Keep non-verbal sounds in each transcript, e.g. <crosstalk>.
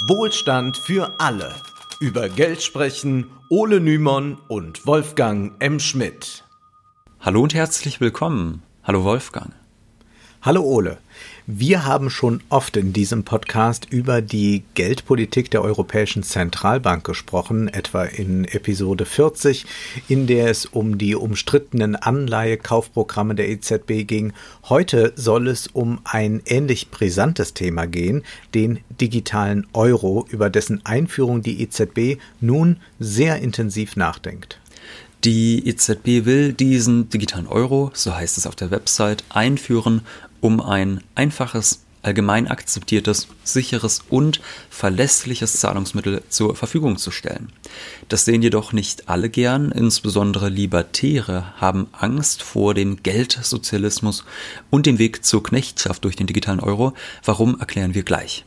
Wohlstand für alle. Über Geld sprechen Ole Nymon und Wolfgang M. Schmidt. Hallo und herzlich willkommen. Hallo Wolfgang. Hallo Ole. Wir haben schon oft in diesem Podcast über die Geldpolitik der Europäischen Zentralbank gesprochen, etwa in Episode 40, in der es um die umstrittenen Anleihekaufprogramme der EZB ging. Heute soll es um ein ähnlich brisantes Thema gehen, den digitalen Euro, über dessen Einführung die EZB nun sehr intensiv nachdenkt. Die EZB will diesen digitalen Euro, so heißt es auf der Website, einführen um ein einfaches, allgemein akzeptiertes, sicheres und verlässliches Zahlungsmittel zur Verfügung zu stellen. Das sehen jedoch nicht alle gern, insbesondere Libertäre haben Angst vor dem Geldsozialismus und dem Weg zur Knechtschaft durch den digitalen Euro. Warum erklären wir gleich.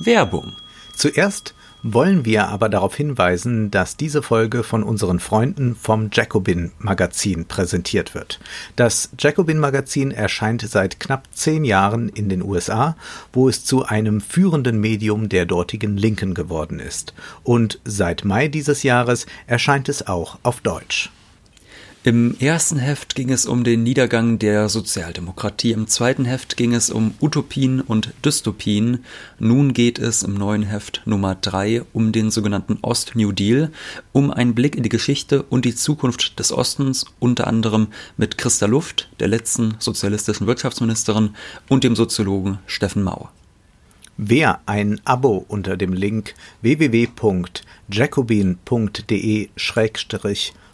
Werbung. Zuerst wollen wir aber darauf hinweisen, dass diese Folge von unseren Freunden vom Jacobin Magazin präsentiert wird. Das Jacobin Magazin erscheint seit knapp zehn Jahren in den USA, wo es zu einem führenden Medium der dortigen Linken geworden ist. Und seit Mai dieses Jahres erscheint es auch auf Deutsch. Im ersten Heft ging es um den Niedergang der Sozialdemokratie, im zweiten Heft ging es um Utopien und Dystopien, nun geht es im neuen Heft Nummer drei um den sogenannten Ost-New Deal, um einen Blick in die Geschichte und die Zukunft des Ostens, unter anderem mit Christa Luft, der letzten sozialistischen Wirtschaftsministerin, und dem Soziologen Steffen Mau. Wer ein Abo unter dem Link www.jacobin.de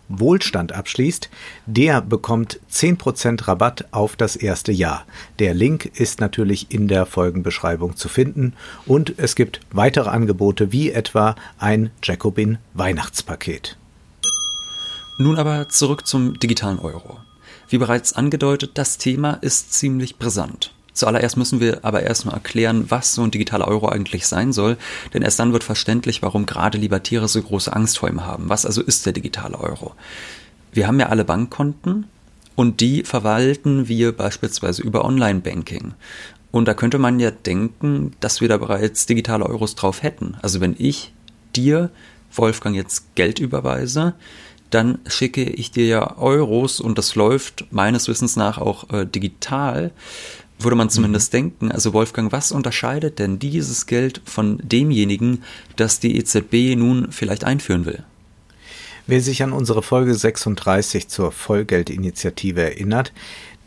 Wohlstand abschließt, der bekommt 10% Rabatt auf das erste Jahr. Der Link ist natürlich in der Folgenbeschreibung zu finden und es gibt weitere Angebote wie etwa ein Jacobin Weihnachtspaket. Nun aber zurück zum digitalen Euro. Wie bereits angedeutet, das Thema ist ziemlich brisant. Zuallererst müssen wir aber erstmal erklären, was so ein digitaler Euro eigentlich sein soll, denn erst dann wird verständlich, warum gerade Libertäre so große Angst vor ihm haben. Was also ist der digitale Euro? Wir haben ja alle Bankkonten und die verwalten wir beispielsweise über Online-Banking. Und da könnte man ja denken, dass wir da bereits digitale Euros drauf hätten. Also wenn ich dir, Wolfgang, jetzt Geld überweise, dann schicke ich dir ja Euros und das läuft meines Wissens nach auch äh, digital würde man zumindest mhm. denken. Also Wolfgang, was unterscheidet denn dieses Geld von demjenigen, das die EZB nun vielleicht einführen will? Wer sich an unsere Folge 36 zur Vollgeldinitiative erinnert,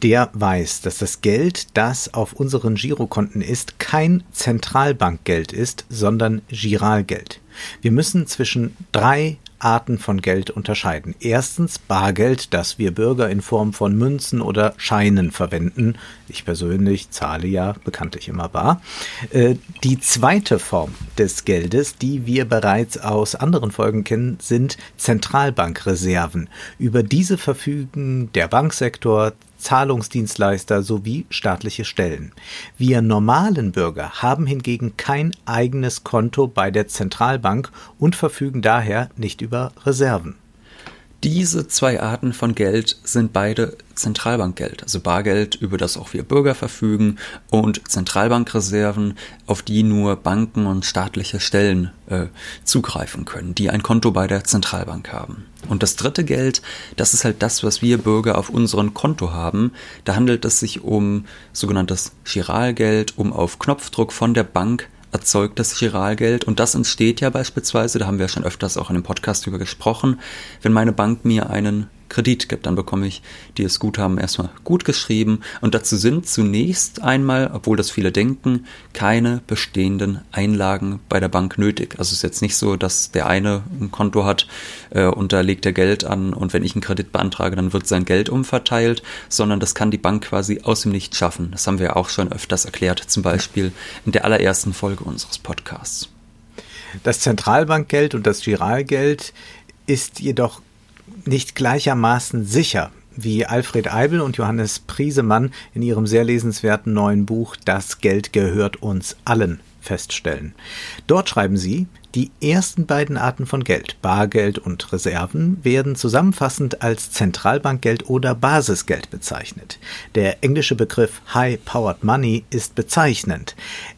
der weiß, dass das Geld, das auf unseren Girokonten ist, kein Zentralbankgeld ist, sondern Giralgeld. Wir müssen zwischen drei Arten von Geld unterscheiden. Erstens Bargeld, das wir Bürger in Form von Münzen oder Scheinen verwenden. Ich persönlich zahle ja bekanntlich immer bar. Äh, die zweite Form des Geldes, die wir bereits aus anderen Folgen kennen, sind Zentralbankreserven. Über diese verfügen der Banksektor, Zahlungsdienstleister sowie staatliche Stellen. Wir normalen Bürger haben hingegen kein eigenes Konto bei der Zentralbank und verfügen daher nicht über Reserven. Diese zwei Arten von Geld sind beide Zentralbankgeld, also Bargeld, über das auch wir Bürger verfügen, und Zentralbankreserven, auf die nur Banken und staatliche Stellen äh, zugreifen können, die ein Konto bei der Zentralbank haben. Und das dritte Geld, das ist halt das, was wir Bürger auf unserem Konto haben. Da handelt es sich um sogenanntes Giralgeld, um auf Knopfdruck von der Bank erzeugt das Chiralgeld. Und das entsteht ja beispielsweise, da haben wir schon öfters auch in dem Podcast drüber gesprochen, wenn meine Bank mir einen Kredit gibt, dann bekomme ich dieses Guthaben erstmal gut geschrieben und dazu sind zunächst einmal, obwohl das viele denken, keine bestehenden Einlagen bei der Bank nötig. Also es ist jetzt nicht so, dass der eine ein Konto hat äh, und da legt er Geld an und wenn ich einen Kredit beantrage, dann wird sein Geld umverteilt, sondern das kann die Bank quasi aus dem Nichts schaffen. Das haben wir auch schon öfters erklärt, zum Beispiel in der allerersten Folge unseres Podcasts. Das Zentralbankgeld und das Giralgeld ist jedoch nicht gleichermaßen sicher, wie Alfred Eibel und Johannes Priesemann in ihrem sehr lesenswerten neuen Buch Das Geld gehört uns allen feststellen. Dort schreiben sie, Die ersten beiden Arten von Geld, Bargeld und Reserven, werden zusammenfassend als Zentralbankgeld oder Basisgeld bezeichnet. Der englische Begriff High-Powered Money ist bezeichnend.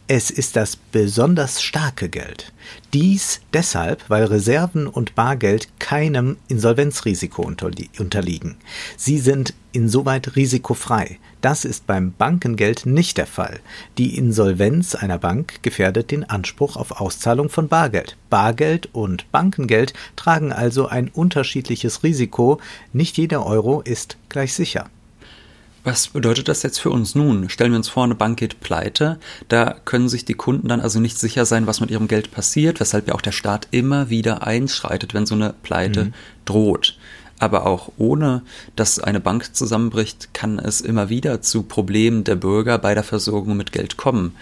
Es ist das besonders starke Geld. Dies deshalb, weil Reserven und Bargeld keinem Insolvenzrisiko unterliegen. Sie sind insoweit risikofrei. Das ist beim Bankengeld nicht der Fall. Die Insolvenz einer Bank gefährdet den Anspruch auf Auszahlung von Bargeld. Bargeld und Bankengeld tragen also ein unterschiedliches Risiko. Nicht jeder Euro ist gleich sicher. Was bedeutet das jetzt für uns nun? Stellen wir uns vor, eine Bank geht pleite. Da können sich die Kunden dann also nicht sicher sein, was mit ihrem Geld passiert, weshalb ja auch der Staat immer wieder einschreitet, wenn so eine Pleite mhm. droht. Aber auch ohne, dass eine Bank zusammenbricht, kann es immer wieder zu Problemen der Bürger bei der Versorgung mit Geld kommen.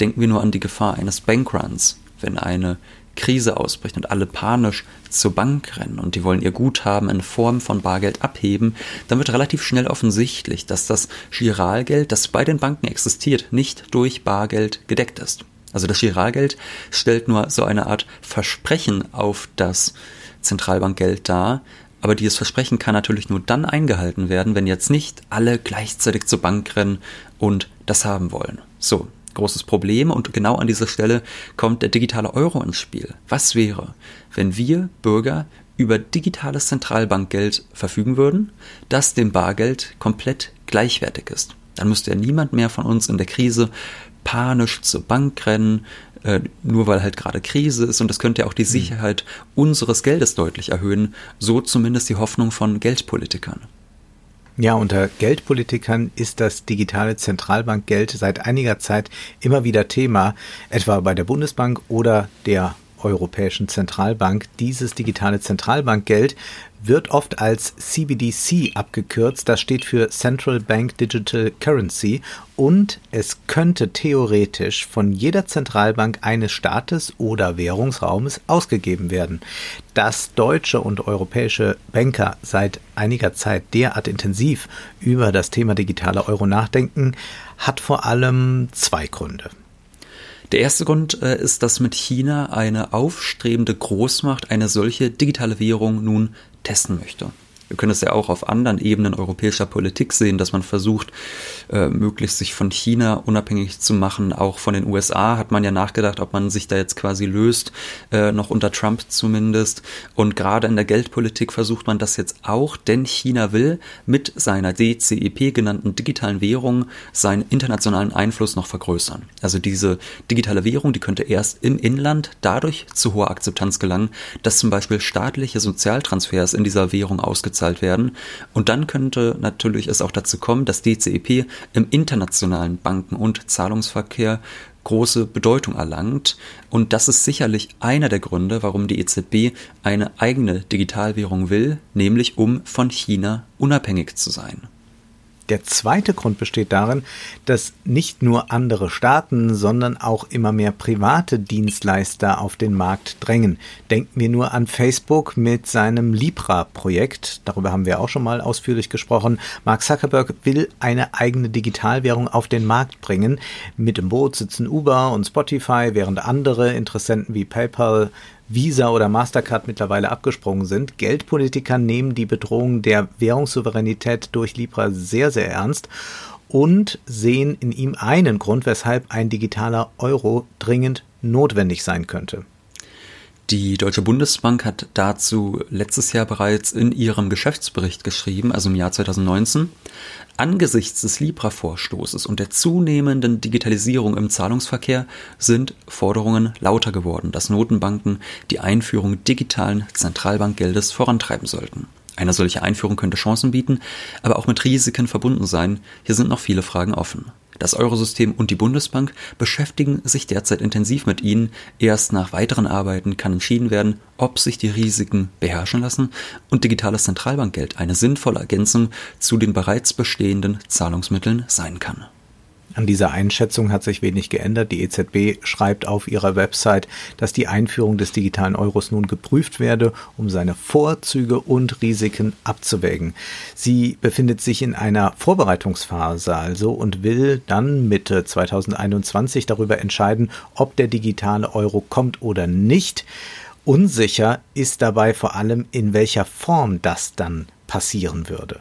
Denken wir nur an die Gefahr eines Bankruns, wenn eine Krise ausbricht und alle panisch zur Bank rennen und die wollen ihr Guthaben in Form von Bargeld abheben, dann wird relativ schnell offensichtlich, dass das Giralgeld, das bei den Banken existiert, nicht durch Bargeld gedeckt ist. Also das Giralgeld stellt nur so eine Art Versprechen auf das Zentralbankgeld dar, aber dieses Versprechen kann natürlich nur dann eingehalten werden, wenn jetzt nicht alle gleichzeitig zur Bank rennen und das haben wollen. So, großes Problem und genau an dieser Stelle kommt der digitale Euro ins Spiel. Was wäre, wenn wir Bürger über digitales Zentralbankgeld verfügen würden, das dem Bargeld komplett gleichwertig ist? Dann müsste ja niemand mehr von uns in der Krise panisch zur Bank rennen, äh, nur weil halt gerade Krise ist und das könnte ja auch die hm. Sicherheit unseres Geldes deutlich erhöhen, so zumindest die Hoffnung von Geldpolitikern. Ja, unter Geldpolitikern ist das digitale Zentralbankgeld seit einiger Zeit immer wieder Thema, etwa bei der Bundesbank oder der Europäischen Zentralbank. Dieses digitale Zentralbankgeld wird oft als CBDC abgekürzt. Das steht für Central Bank Digital Currency und es könnte theoretisch von jeder Zentralbank eines Staates oder Währungsraumes ausgegeben werden. Dass deutsche und europäische Banker seit einiger Zeit derart intensiv über das Thema digitale Euro nachdenken, hat vor allem zwei Gründe. Der erste Grund äh, ist, dass mit China eine aufstrebende Großmacht eine solche digitale Währung nun testen möchte. Wir können es ja auch auf anderen Ebenen europäischer Politik sehen, dass man versucht, äh, möglichst sich von China unabhängig zu machen. Auch von den USA hat man ja nachgedacht, ob man sich da jetzt quasi löst, äh, noch unter Trump zumindest. Und gerade in der Geldpolitik versucht man das jetzt auch, denn China will mit seiner DCEP genannten digitalen Währung seinen internationalen Einfluss noch vergrößern. Also diese digitale Währung, die könnte erst im Inland dadurch zu hoher Akzeptanz gelangen, dass zum Beispiel staatliche Sozialtransfers in dieser Währung ausgezahlt ausgezahlt werden. Und dann könnte natürlich es auch dazu kommen, dass DCEP im internationalen Banken- und Zahlungsverkehr große Bedeutung erlangt. Und das ist sicherlich einer der Gründe, warum die EZB eine eigene Digitalwährung will, nämlich um von China unabhängig zu sein. Der zweite Grund besteht darin, dass nicht nur andere Staaten, sondern auch immer mehr private Dienstleister auf den Markt drängen. Denken wir nur an Facebook mit seinem Libra-Projekt. Darüber haben wir auch schon mal ausführlich gesprochen. Mark Zuckerberg will eine eigene Digitalwährung auf den Markt bringen. Mit dem Boot sitzen Uber und Spotify, während andere Interessenten wie PayPal, Visa oder Mastercard mittlerweile abgesprungen sind. Geldpolitiker nehmen die Bedrohung der Währungssouveränität durch Libra sehr, sehr ernst und sehen in ihm einen Grund, weshalb ein digitaler Euro dringend notwendig sein könnte. Die Deutsche Bundesbank hat dazu letztes Jahr bereits in ihrem Geschäftsbericht geschrieben, also im Jahr 2019, Angesichts des Libra-Vorstoßes und der zunehmenden Digitalisierung im Zahlungsverkehr sind Forderungen lauter geworden, dass Notenbanken die Einführung digitalen Zentralbankgeldes vorantreiben sollten. Eine solche Einführung könnte Chancen bieten, aber auch mit Risiken verbunden sein. Hier sind noch viele Fragen offen. Das Eurosystem und die Bundesbank beschäftigen sich derzeit intensiv mit ihnen. Erst nach weiteren Arbeiten kann entschieden werden, ob sich die Risiken beherrschen lassen und digitales Zentralbankgeld eine sinnvolle Ergänzung zu den bereits bestehenden Zahlungsmitteln sein kann. An dieser Einschätzung hat sich wenig geändert. Die EZB schreibt auf ihrer Website, dass die Einführung des digitalen Euros nun geprüft werde, um seine Vorzüge und Risiken abzuwägen. Sie befindet sich in einer Vorbereitungsphase also und will dann Mitte 2021 darüber entscheiden, ob der digitale Euro kommt oder nicht. Unsicher ist dabei vor allem, in welcher Form das dann passieren würde.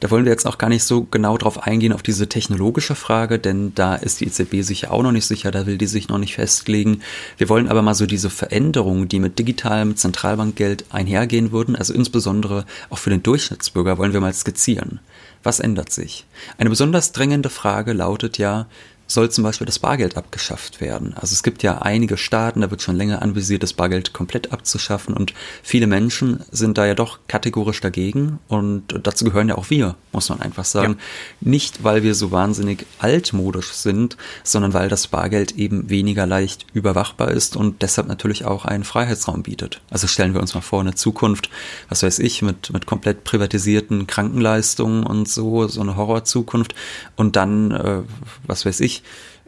Da wollen wir jetzt auch gar nicht so genau drauf eingehen, auf diese technologische Frage, denn da ist die EZB sich ja auch noch nicht sicher, da will die sich noch nicht festlegen. Wir wollen aber mal so diese Veränderungen, die mit digitalem Zentralbankgeld einhergehen würden, also insbesondere auch für den Durchschnittsbürger, wollen wir mal skizzieren. Was ändert sich? Eine besonders drängende Frage lautet ja, soll zum Beispiel das Bargeld abgeschafft werden. Also es gibt ja einige Staaten, da wird schon länger anvisiert, das Bargeld komplett abzuschaffen und viele Menschen sind da ja doch kategorisch dagegen und dazu gehören ja auch wir, muss man einfach sagen. Ja. Nicht, weil wir so wahnsinnig altmodisch sind, sondern weil das Bargeld eben weniger leicht überwachbar ist und deshalb natürlich auch einen Freiheitsraum bietet. Also stellen wir uns mal vor, eine Zukunft, was weiß ich, mit, mit komplett privatisierten Krankenleistungen und so, so eine Horrorzukunft und dann, äh, was weiß ich,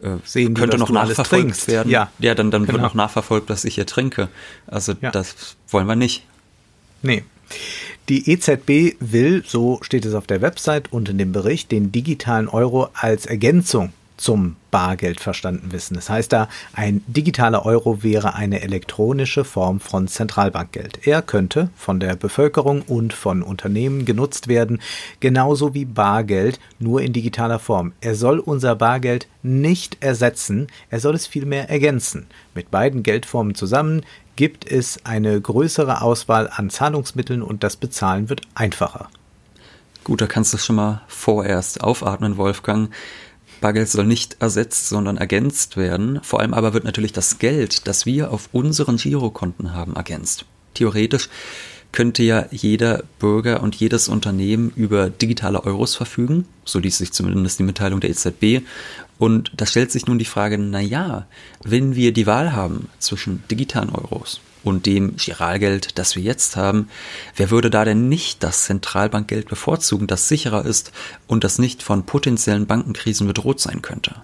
äh, Sehen könnte die, noch nachverfolgt werden. Ja, ja dann, dann genau. wird noch nachverfolgt, was ich hier trinke. Also ja. das wollen wir nicht. Nee. Die EZB will, so steht es auf der Website und in dem Bericht, den digitalen Euro als Ergänzung zum Bargeld verstanden wissen. Das heißt da, ein digitaler Euro wäre eine elektronische Form von Zentralbankgeld. Er könnte von der Bevölkerung und von Unternehmen genutzt werden, genauso wie Bargeld, nur in digitaler Form. Er soll unser Bargeld nicht ersetzen, er soll es vielmehr ergänzen. Mit beiden Geldformen zusammen gibt es eine größere Auswahl an Zahlungsmitteln und das Bezahlen wird einfacher. Gut, da kannst du schon mal vorerst aufatmen, Wolfgang. Bargeld soll nicht ersetzt, sondern ergänzt werden. Vor allem aber wird natürlich das Geld, das wir auf unseren Girokonten haben, ergänzt. Theoretisch könnte ja jeder Bürger und jedes Unternehmen über digitale Euros verfügen, so ließ sich zumindest die Mitteilung der EZB. Und da stellt sich nun die Frage, na ja, wenn wir die Wahl haben zwischen digitalen Euros und dem Giralgeld, das wir jetzt haben, wer würde da denn nicht das Zentralbankgeld bevorzugen, das sicherer ist und das nicht von potenziellen Bankenkrisen bedroht sein könnte?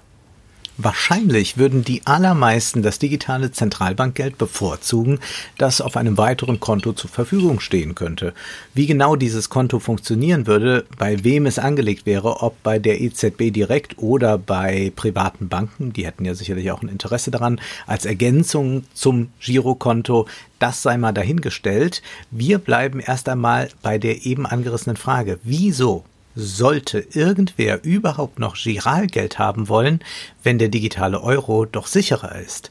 Wahrscheinlich würden die allermeisten das digitale Zentralbankgeld bevorzugen, das auf einem weiteren Konto zur Verfügung stehen könnte. Wie genau dieses Konto funktionieren würde, bei wem es angelegt wäre, ob bei der EZB direkt oder bei privaten Banken, die hätten ja sicherlich auch ein Interesse daran, als Ergänzung zum Girokonto, das sei mal dahingestellt. Wir bleiben erst einmal bei der eben angerissenen Frage, wieso sollte irgendwer überhaupt noch Giralgeld haben wollen, wenn der digitale Euro doch sicherer ist?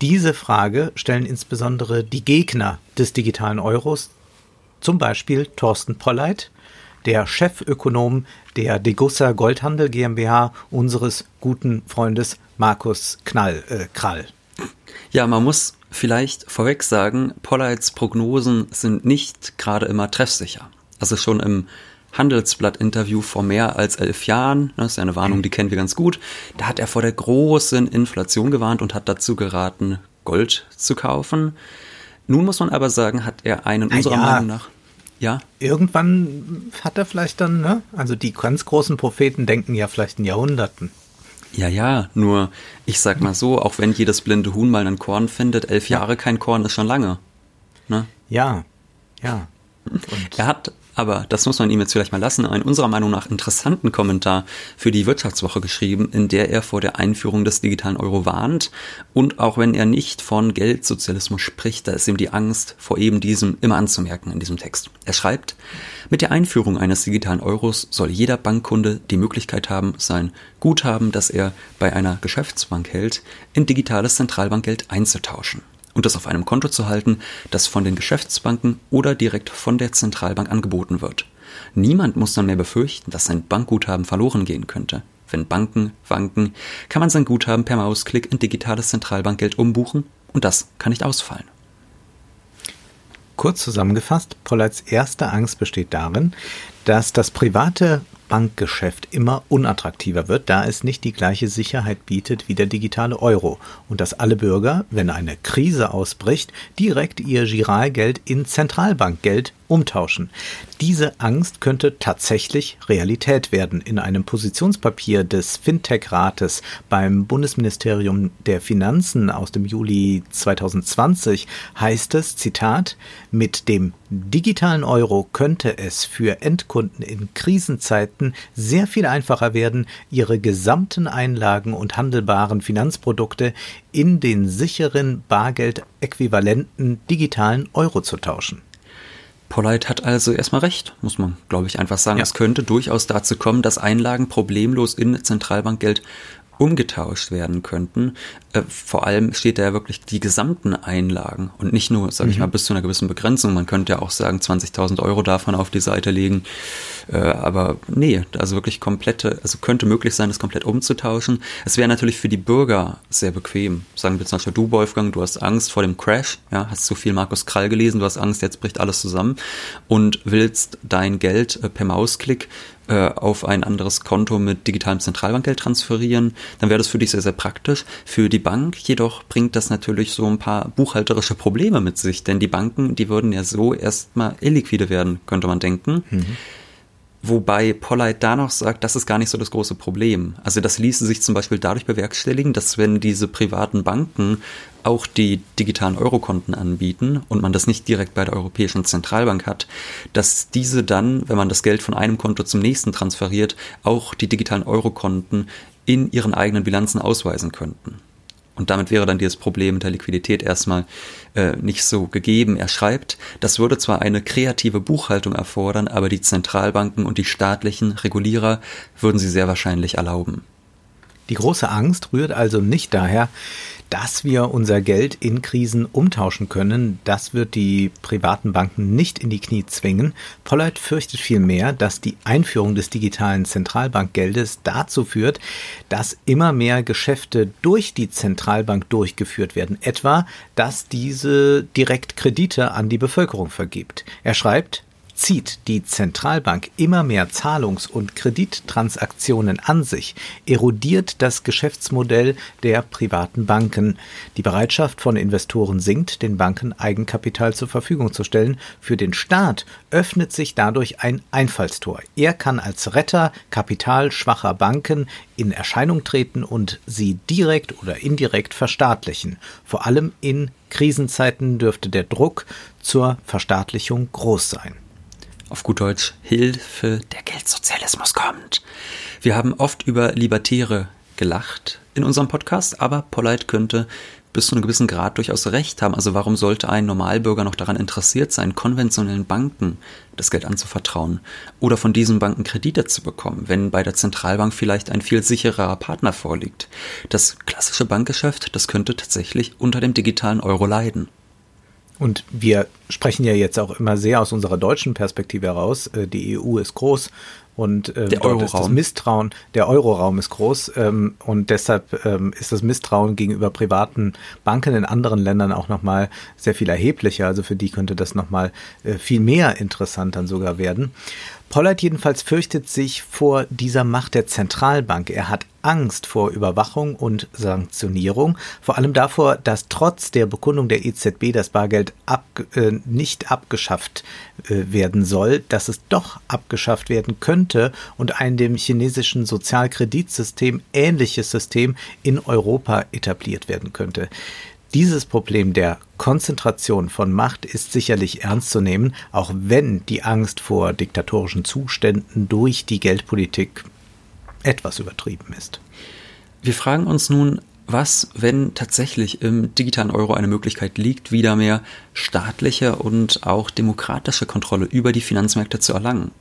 Diese Frage stellen insbesondere die Gegner des digitalen Euros, zum Beispiel Thorsten Polleit, der Chefökonom der Degussa Goldhandel GmbH unseres guten Freundes Markus Knall, äh, Krall. Ja, man muss vielleicht vorweg sagen, Polleits Prognosen sind nicht gerade immer treffsicher. Also schon im Handelsblatt-Interview vor mehr als elf Jahren, ne, das ist ja eine Warnung, die kennen wir ganz gut, da hat er vor der großen Inflation gewarnt und hat dazu geraten, Gold zu kaufen. Nun muss man aber sagen, hat er einen unserer ja. Meinung nach ja. Irgendwann hat er vielleicht dann, ne? Also die ganz großen Propheten denken ja vielleicht in Jahrhunderten. Ja, ja, nur ich sag mal so, auch wenn jedes blinde Huhn mal einen Korn findet, elf Jahre kein Korn ist schon lange. Ne? Ja, ja. Und er hat aber das muss man ihm jetzt vielleicht mal lassen, einen unserer Meinung nach interessanten Kommentar für die Wirtschaftswoche geschrieben, in der er vor der Einführung des digitalen Euro warnt. Und auch wenn er nicht von Geldsozialismus spricht, da ist ihm die Angst vor eben diesem immer anzumerken in diesem Text. Er schreibt, mit der Einführung eines digitalen Euros soll jeder Bankkunde die Möglichkeit haben, sein Guthaben, das er bei einer Geschäftsbank hält, in digitales Zentralbankgeld einzutauschen und das auf einem Konto zu halten, das von den Geschäftsbanken oder direkt von der Zentralbank angeboten wird. Niemand muss dann mehr befürchten, dass sein Bankguthaben verloren gehen könnte. Wenn Banken wanken, kann man sein Guthaben per Mausklick in digitales Zentralbankgeld umbuchen und das kann nicht ausfallen. Kurz zusammengefasst, Pollards erste Angst besteht darin, dass das private Bankgeschäft immer unattraktiver wird, da es nicht die gleiche Sicherheit bietet wie der digitale Euro. Und dass alle Bürger, wenn eine Krise ausbricht, direkt ihr Giralgeld in Zentralbankgeld umtauschen. Diese Angst könnte tatsächlich Realität werden. In einem Positionspapier des Fintech-Rates beim Bundesministerium der Finanzen aus dem Juli 2020 heißt es, Zitat, mit dem digitalen Euro könnte es für Endkunden in Krisenzeiten sehr viel einfacher werden, ihre gesamten Einlagen und handelbaren Finanzprodukte in den sicheren Bargeldäquivalenten digitalen Euro zu tauschen. Polleit hat also erstmal recht, muss man, glaube ich, einfach sagen. Ja. Es könnte durchaus dazu kommen, dass Einlagen problemlos in Zentralbankgeld umgetauscht werden könnten. Äh, vor allem steht da ja wirklich die gesamten Einlagen und nicht nur, sage ich mhm. mal, bis zu einer gewissen Begrenzung. Man könnte ja auch sagen, 20.000 Euro davon auf die Seite legen. Äh, aber nee, also wirklich komplette, also könnte möglich sein, das komplett umzutauschen. Es wäre natürlich für die Bürger sehr bequem. Sagen wir zum Beispiel du, Wolfgang, du hast Angst vor dem Crash, ja, hast zu viel Markus Krall gelesen, du hast Angst, jetzt bricht alles zusammen und willst dein Geld äh, per Mausklick äh, auf ein anderes Konto mit digitalem Zentralbankgeld transferieren, dann wäre das für dich sehr, sehr praktisch. Für die Bank jedoch bringt das natürlich so ein paar buchhalterische Probleme mit sich, denn die Banken, die würden ja so erstmal illiquide werden, könnte man denken. Mhm. Wobei Pollite da noch sagt, das ist gar nicht so das große Problem. Also das ließe sich zum Beispiel dadurch bewerkstelligen, dass wenn diese privaten Banken auch die digitalen Eurokonten anbieten und man das nicht direkt bei der Europäischen Zentralbank hat, dass diese dann, wenn man das Geld von einem Konto zum nächsten transferiert, auch die digitalen Eurokonten in ihren eigenen Bilanzen ausweisen könnten. Und damit wäre dann dieses Problem der Liquidität erstmal äh, nicht so gegeben. Er schreibt, das würde zwar eine kreative Buchhaltung erfordern, aber die Zentralbanken und die staatlichen Regulierer würden sie sehr wahrscheinlich erlauben. Die große Angst rührt also nicht daher, dass wir unser Geld in Krisen umtauschen können, das wird die privaten Banken nicht in die Knie zwingen. Pollard fürchtet vielmehr, dass die Einführung des digitalen Zentralbankgeldes dazu führt, dass immer mehr Geschäfte durch die Zentralbank durchgeführt werden, etwa dass diese direkt Kredite an die Bevölkerung vergibt. Er schreibt, zieht die Zentralbank immer mehr Zahlungs- und Kredittransaktionen an sich, erodiert das Geschäftsmodell der privaten Banken. Die Bereitschaft von Investoren sinkt, den Banken Eigenkapital zur Verfügung zu stellen. Für den Staat öffnet sich dadurch ein Einfallstor. Er kann als Retter kapitalschwacher Banken in Erscheinung treten und sie direkt oder indirekt verstaatlichen. Vor allem in Krisenzeiten dürfte der Druck zur Verstaatlichung groß sein auf gut Deutsch Hilfe, der Geldsozialismus kommt. Wir haben oft über Libertäre gelacht in unserem Podcast, aber Polite könnte bis zu einem gewissen Grad durchaus recht haben. Also warum sollte ein Normalbürger noch daran interessiert sein, konventionellen Banken das Geld anzuvertrauen oder von diesen Banken Kredite zu bekommen, wenn bei der Zentralbank vielleicht ein viel sicherer Partner vorliegt? Das klassische Bankgeschäft, das könnte tatsächlich unter dem digitalen Euro leiden. Und wir sprechen ja jetzt auch immer sehr aus unserer deutschen Perspektive heraus. Äh, die EU ist groß und ähm, der dort ist das Misstrauen, der Euroraum ist groß ähm, und deshalb ähm, ist das Misstrauen gegenüber privaten Banken in anderen Ländern auch nochmal sehr viel erheblicher. Also für die könnte das nochmal äh, viel mehr interessant dann sogar werden. Pollard jedenfalls fürchtet sich vor dieser Macht der Zentralbank. Er hat Angst vor Überwachung und Sanktionierung, vor allem davor, dass trotz der Bekundung der EZB das Bargeld ab, äh, nicht abgeschafft äh, werden soll, dass es doch abgeschafft werden könnte und ein dem chinesischen Sozialkreditsystem ähnliches System in Europa etabliert werden könnte. Dieses Problem der Konzentration von Macht ist sicherlich ernst zu nehmen, auch wenn die Angst vor diktatorischen Zuständen durch die Geldpolitik etwas übertrieben ist. Wir fragen uns nun, was, wenn tatsächlich im digitalen Euro eine Möglichkeit liegt, wieder mehr staatliche und auch demokratische Kontrolle über die Finanzmärkte zu erlangen.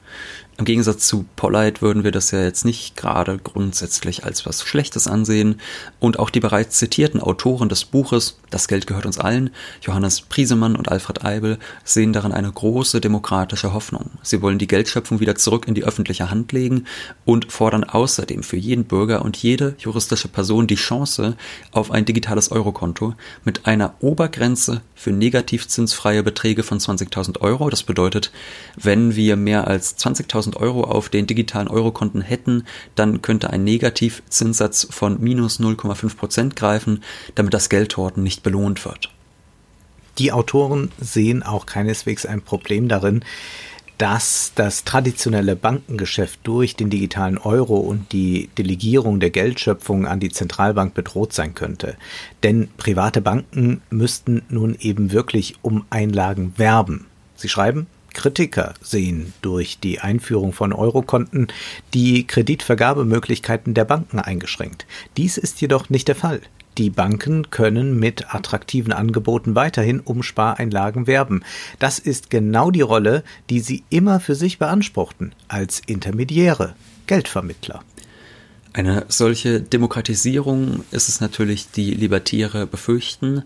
Im Gegensatz zu Polite würden wir das ja jetzt nicht gerade grundsätzlich als was Schlechtes ansehen. Und auch die bereits zitierten Autoren des Buches Das Geld gehört uns allen, Johannes Priesemann und Alfred Eibel, sehen darin eine große demokratische Hoffnung. Sie wollen die Geldschöpfung wieder zurück in die öffentliche Hand legen und fordern außerdem für jeden Bürger und jede juristische Person die Chance auf ein digitales Eurokonto mit einer Obergrenze für negativzinsfreie Beträge von 20.000 Euro. Das bedeutet, wenn wir mehr als 20.000 Euro auf den digitalen Eurokonten hätten, dann könnte ein Negativzinssatz von minus 0,5 Prozent greifen, damit das Geldhorten nicht belohnt wird. Die Autoren sehen auch keineswegs ein Problem darin, dass das traditionelle Bankengeschäft durch den digitalen Euro und die Delegierung der Geldschöpfung an die Zentralbank bedroht sein könnte. Denn private Banken müssten nun eben wirklich um Einlagen werben. Sie schreiben, Kritiker sehen durch die Einführung von Eurokonten die Kreditvergabemöglichkeiten der Banken eingeschränkt. Dies ist jedoch nicht der Fall. Die Banken können mit attraktiven Angeboten weiterhin um Spareinlagen werben. Das ist genau die Rolle, die sie immer für sich beanspruchten, als Intermediäre, Geldvermittler. Eine solche Demokratisierung ist es natürlich, die Libertäre befürchten.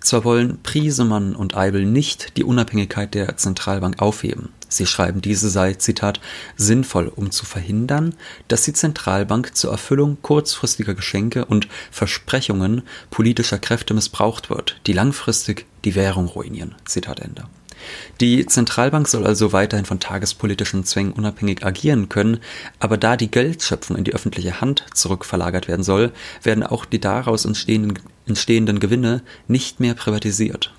Zwar wollen Priesemann und Eibel nicht die Unabhängigkeit der Zentralbank aufheben. Sie schreiben, diese sei, Zitat, sinnvoll, um zu verhindern, dass die Zentralbank zur Erfüllung kurzfristiger Geschenke und Versprechungen politischer Kräfte missbraucht wird, die langfristig die Währung ruinieren. Zitat Ende. Die Zentralbank soll also weiterhin von tagespolitischen Zwängen unabhängig agieren können, aber da die Geldschöpfung in die öffentliche Hand zurückverlagert werden soll, werden auch die daraus entstehenden, entstehenden Gewinne nicht mehr privatisiert.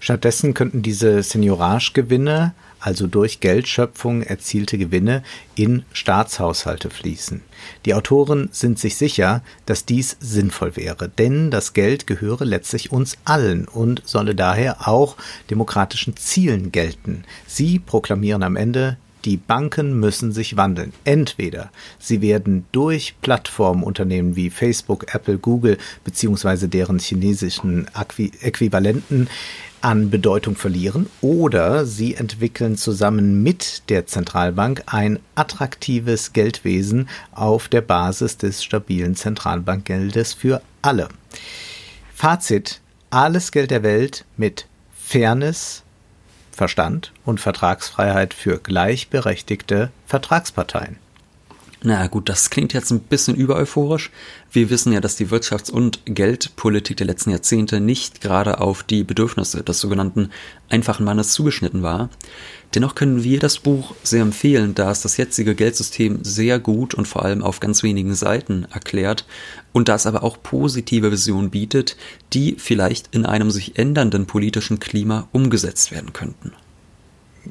Stattdessen könnten diese Seniorage-Gewinne also durch Geldschöpfung erzielte Gewinne, in Staatshaushalte fließen. Die Autoren sind sich sicher, dass dies sinnvoll wäre, denn das Geld gehöre letztlich uns allen und solle daher auch demokratischen Zielen gelten. Sie proklamieren am Ende, die Banken müssen sich wandeln. Entweder sie werden durch Plattformunternehmen wie Facebook, Apple, Google beziehungsweise deren chinesischen Äquivalenten an Bedeutung verlieren oder sie entwickeln zusammen mit der Zentralbank ein attraktives Geldwesen auf der Basis des stabilen Zentralbankgeldes für alle. Fazit, alles Geld der Welt mit Fairness, Verstand und Vertragsfreiheit für gleichberechtigte Vertragsparteien. Na gut, das klingt jetzt ein bisschen übereuphorisch. Wir wissen ja, dass die Wirtschafts- und Geldpolitik der letzten Jahrzehnte nicht gerade auf die Bedürfnisse des sogenannten einfachen Mannes zugeschnitten war. Dennoch können wir das Buch sehr empfehlen, da es das jetzige Geldsystem sehr gut und vor allem auf ganz wenigen Seiten erklärt und da es aber auch positive Visionen bietet, die vielleicht in einem sich ändernden politischen Klima umgesetzt werden könnten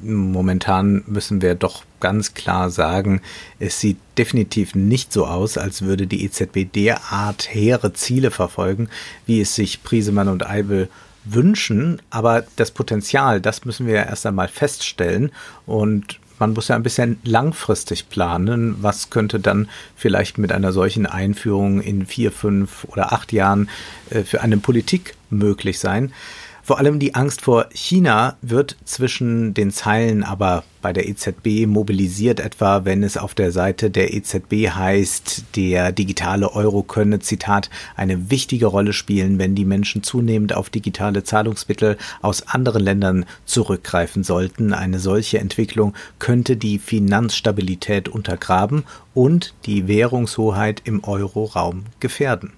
momentan müssen wir doch ganz klar sagen, es sieht definitiv nicht so aus, als würde die EZB derart hehre Ziele verfolgen, wie es sich Priesemann und Eibel wünschen. Aber das Potenzial, das müssen wir erst einmal feststellen und man muss ja ein bisschen langfristig planen. Was könnte dann vielleicht mit einer solchen Einführung in vier, fünf oder acht Jahren äh, für eine Politik möglich sein? Vor allem die Angst vor China wird zwischen den Zeilen aber bei der EZB mobilisiert, etwa wenn es auf der Seite der EZB heißt, der digitale Euro könne, Zitat, eine wichtige Rolle spielen, wenn die Menschen zunehmend auf digitale Zahlungsmittel aus anderen Ländern zurückgreifen sollten. Eine solche Entwicklung könnte die Finanzstabilität untergraben und die Währungshoheit im Euroraum gefährden.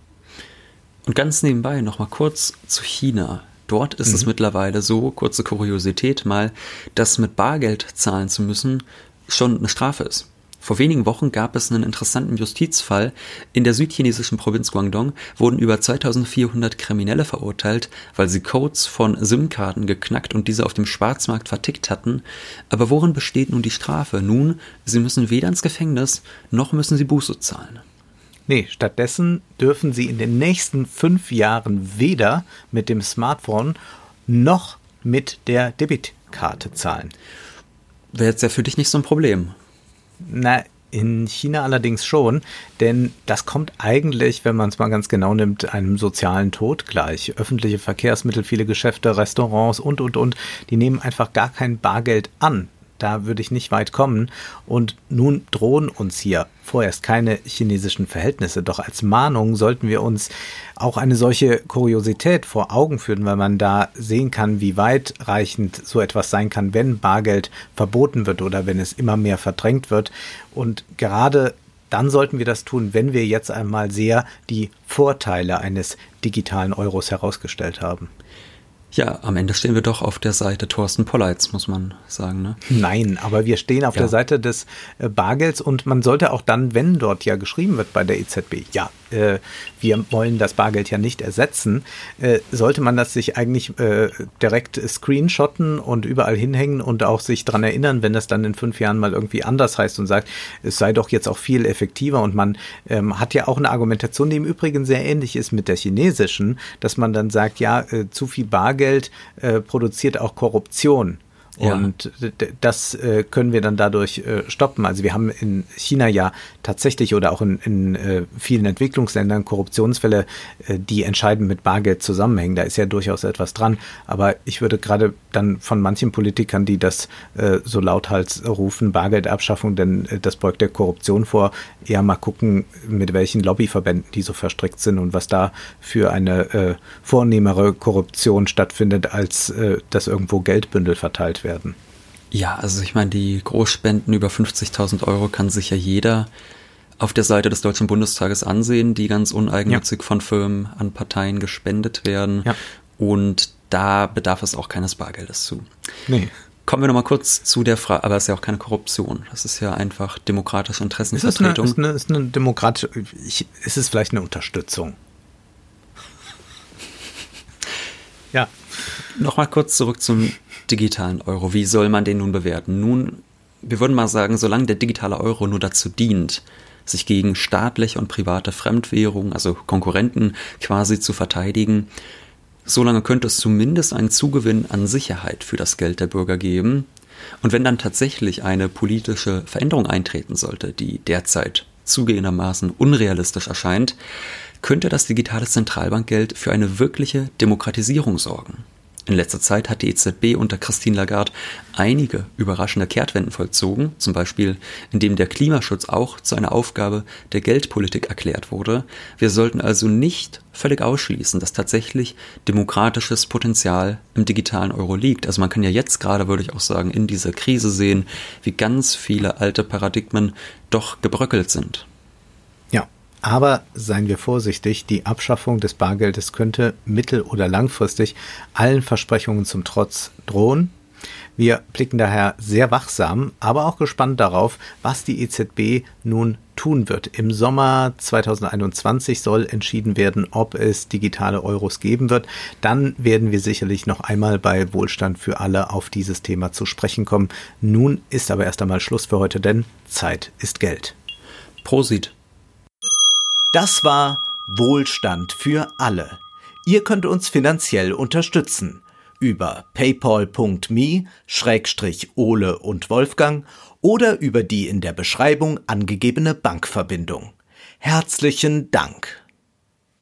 Und ganz nebenbei nochmal kurz zu China. Dort ist mhm. es mittlerweile so, kurze Kuriosität mal, dass mit Bargeld zahlen zu müssen schon eine Strafe ist. Vor wenigen Wochen gab es einen interessanten Justizfall. In der südchinesischen Provinz Guangdong wurden über 2400 Kriminelle verurteilt, weil sie Codes von SIM-Karten geknackt und diese auf dem Schwarzmarkt vertickt hatten. Aber worin besteht nun die Strafe? Nun, sie müssen weder ins Gefängnis, noch müssen sie Buße zahlen. Nee, stattdessen dürfen Sie in den nächsten fünf Jahren weder mit dem Smartphone noch mit der Debitkarte zahlen. Wäre jetzt ja für dich nicht so ein Problem. Na, in China allerdings schon, denn das kommt eigentlich, wenn man es mal ganz genau nimmt, einem sozialen Tod gleich. Öffentliche Verkehrsmittel, viele Geschäfte, Restaurants und, und, und, die nehmen einfach gar kein Bargeld an da würde ich nicht weit kommen. Und nun drohen uns hier vorerst keine chinesischen Verhältnisse. Doch als Mahnung sollten wir uns auch eine solche Kuriosität vor Augen führen, weil man da sehen kann, wie weitreichend so etwas sein kann, wenn Bargeld verboten wird oder wenn es immer mehr verdrängt wird. Und gerade dann sollten wir das tun, wenn wir jetzt einmal sehr die Vorteile eines digitalen Euros herausgestellt haben. Ja, am Ende stehen wir doch auf der Seite Thorsten Polleitz, muss man sagen. Ne? Nein, aber wir stehen auf ja. der Seite des äh, Bargelds und man sollte auch dann, wenn dort ja geschrieben wird bei der EZB, ja, äh, wir wollen das Bargeld ja nicht ersetzen, äh, sollte man das sich eigentlich äh, direkt screenshotten und überall hinhängen und auch sich daran erinnern, wenn das dann in fünf Jahren mal irgendwie anders heißt und sagt, es sei doch jetzt auch viel effektiver und man ähm, hat ja auch eine Argumentation, die im Übrigen sehr ähnlich ist mit der chinesischen, dass man dann sagt, ja, äh, zu viel Bargeld Bargeld äh, produziert auch Korruption. Und ja. das äh, können wir dann dadurch äh, stoppen. Also wir haben in China ja tatsächlich oder auch in, in äh, vielen Entwicklungsländern Korruptionsfälle, äh, die entscheidend mit Bargeld zusammenhängen. Da ist ja durchaus etwas dran. Aber ich würde gerade dann von manchen Politikern, die das äh, so lauthals rufen, Bargeldabschaffung, denn äh, das beugt der Korruption vor, eher mal gucken, mit welchen Lobbyverbänden die so verstrickt sind und was da für eine vornehmere Korruption stattfindet, als dass irgendwo Geldbündel verteilt werden werden. Ja, also ich meine, die Großspenden über 50.000 Euro kann sich ja jeder auf der Seite des Deutschen Bundestages ansehen, die ganz uneigennützig ja. von Firmen an Parteien gespendet werden. Ja. Und da bedarf es auch keines Bargeldes zu. Nee. Kommen wir nochmal kurz zu der Frage, aber es ist ja auch keine Korruption. Das ist ja einfach demokratische Interessenvertretung. Ist eine, ist eine, ist eine demokratische, ich, ist es vielleicht eine Unterstützung? <laughs> ja. Nochmal kurz zurück zum digitalen Euro. Wie soll man den nun bewerten? Nun, wir würden mal sagen, solange der digitale Euro nur dazu dient, sich gegen staatliche und private Fremdwährungen, also Konkurrenten quasi zu verteidigen, solange könnte es zumindest einen Zugewinn an Sicherheit für das Geld der Bürger geben. Und wenn dann tatsächlich eine politische Veränderung eintreten sollte, die derzeit zugehendermaßen unrealistisch erscheint, könnte das digitale Zentralbankgeld für eine wirkliche Demokratisierung sorgen. In letzter Zeit hat die EZB unter Christine Lagarde einige überraschende Kehrtwenden vollzogen, zum Beispiel indem der Klimaschutz auch zu einer Aufgabe der Geldpolitik erklärt wurde. Wir sollten also nicht völlig ausschließen, dass tatsächlich demokratisches Potenzial im digitalen Euro liegt. Also man kann ja jetzt gerade, würde ich auch sagen, in dieser Krise sehen, wie ganz viele alte Paradigmen doch gebröckelt sind. Aber seien wir vorsichtig, die Abschaffung des Bargeldes könnte mittel- oder langfristig allen Versprechungen zum Trotz drohen. Wir blicken daher sehr wachsam, aber auch gespannt darauf, was die EZB nun tun wird. Im Sommer 2021 soll entschieden werden, ob es digitale Euros geben wird. Dann werden wir sicherlich noch einmal bei Wohlstand für alle auf dieses Thema zu sprechen kommen. Nun ist aber erst einmal Schluss für heute, denn Zeit ist Geld. Prosit. Das war Wohlstand für alle. Ihr könnt uns finanziell unterstützen über paypal.me-ole und Wolfgang oder über die in der Beschreibung angegebene Bankverbindung. Herzlichen Dank.